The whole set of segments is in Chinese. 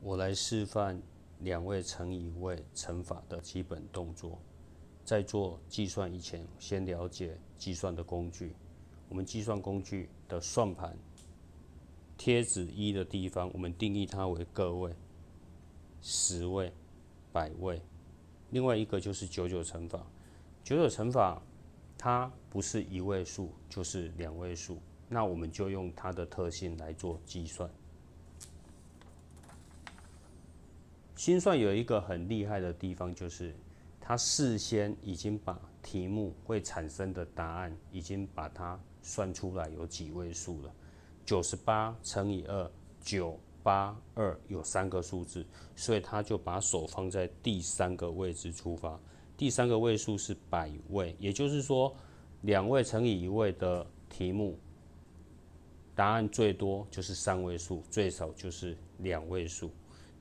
我来示范两位乘以位乘法的基本动作。在做计算以前，先了解计算的工具。我们计算工具的算盘贴纸一的地方，我们定义它为个位、十位、百位。另外一个就是九九乘法。九九乘法它不是一位数，就是两位数。那我们就用它的特性来做计算。心算有一个很厉害的地方，就是他事先已经把题目会产生的答案已经把它算出来有几位数了。九十八乘以二，九八二有三个数字，所以他就把手放在第三个位置出发。第三个位数是百位，也就是说，两位乘以一位的题目，答案最多就是三位数，最少就是两位数。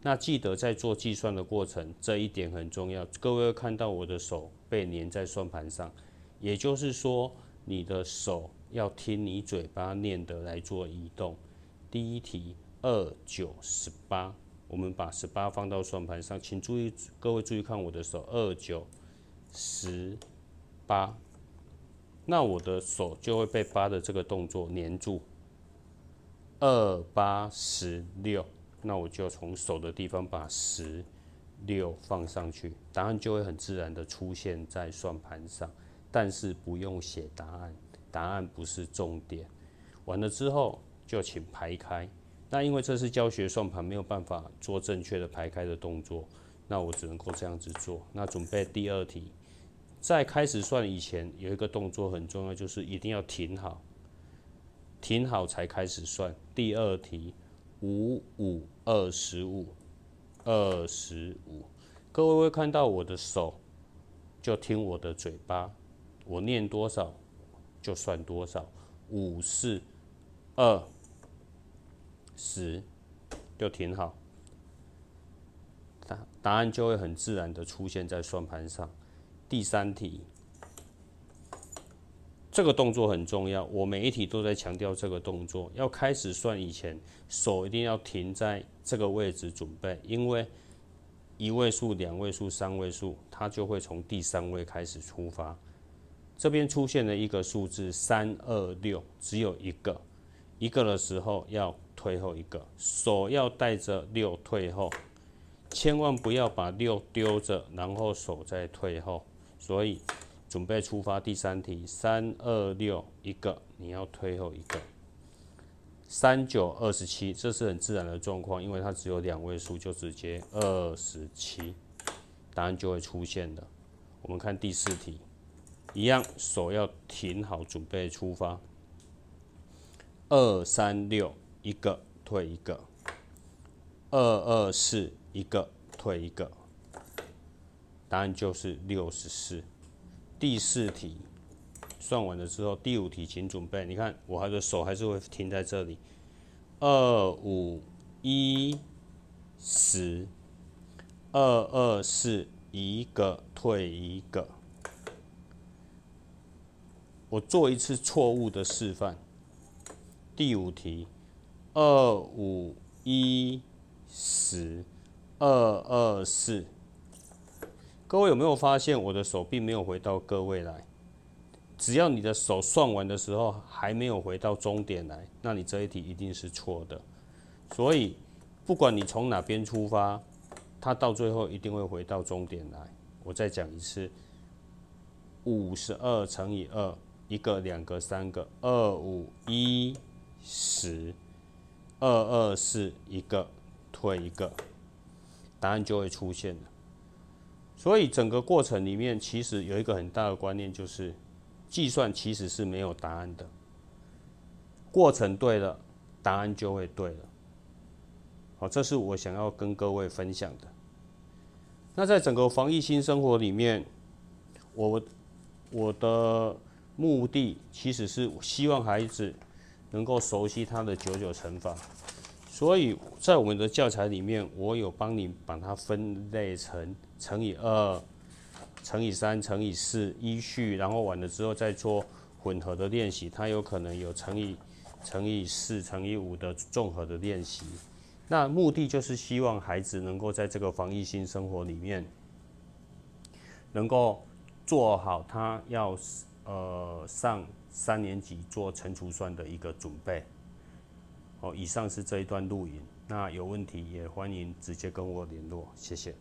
那记得在做计算的过程，这一点很重要。各位会看到我的手被粘在算盘上，也就是说，你的手要听你嘴巴念的来做移动。第一题，二九十八，我们把十八放到算盘上，请注意，各位注意看我的手，二九十八，那我的手就会被八的这个动作粘住。二八十六。那我就从手的地方把十六放上去，答案就会很自然的出现在算盘上，但是不用写答案，答案不是重点。完了之后就请排开。那因为这是教学算盘，没有办法做正确的排开的动作，那我只能够这样子做。那准备第二题，在开始算以前有一个动作很重要，就是一定要停好，停好才开始算。第二题。五五二十五，二十五。各位会看到我的手，就听我的嘴巴，我念多少就算多少。五四二十，就挺好，答答案就会很自然的出现在算盘上。第三题。这个动作很重要，我每一题都在强调这个动作。要开始算以前，手一定要停在这个位置准备，因为一位数、两位数、三位数，它就会从第三位开始出发。这边出现了一个数字三二六，只有一个，一个的时候要退后一个，手要带着六退后，千万不要把六丢着，然后手再退后。所以。准备出发，第三题，三二六一个，你要退后一个，三九二十七，这是很自然的状况，因为它只有两位数，就直接二十七，答案就会出现的。我们看第四题，一样，手要停好，准备出发，二三六一个，退一个，二二四一个，退一个，答案就是六十四。第四题算完了之后，第五题请准备。你看，我还的手还是会停在这里。二五一十，二二四一个退一个。我做一次错误的示范。第五题，二五一十，二二四。各位有没有发现我的手并没有回到各位来？只要你的手算完的时候还没有回到终点来，那你这一题一定是错的。所以不管你从哪边出发，它到最后一定会回到终点来。我再讲一次：五十二乘以二，一个、两个、三个，二五一十，二二四一个，退一个，答案就会出现了。所以整个过程里面，其实有一个很大的观念，就是计算其实是没有答案的。过程对了，答案就会对了。好，这是我想要跟各位分享的。那在整个防疫新生活里面，我我的目的其实是希望孩子能够熟悉他的九九乘法。所以在我们的教材里面，我有帮你把它分类成乘以二、乘以三、乘以四依序，然后完了之后再做混合的练习。它有可能有乘以乘以四、乘以五的综合的练习。那目的就是希望孩子能够在这个防疫性生活里面，能够做好他要呃上三年级做乘除算的一个准备。好，以上是这一段录音，那有问题也欢迎直接跟我联络，谢谢。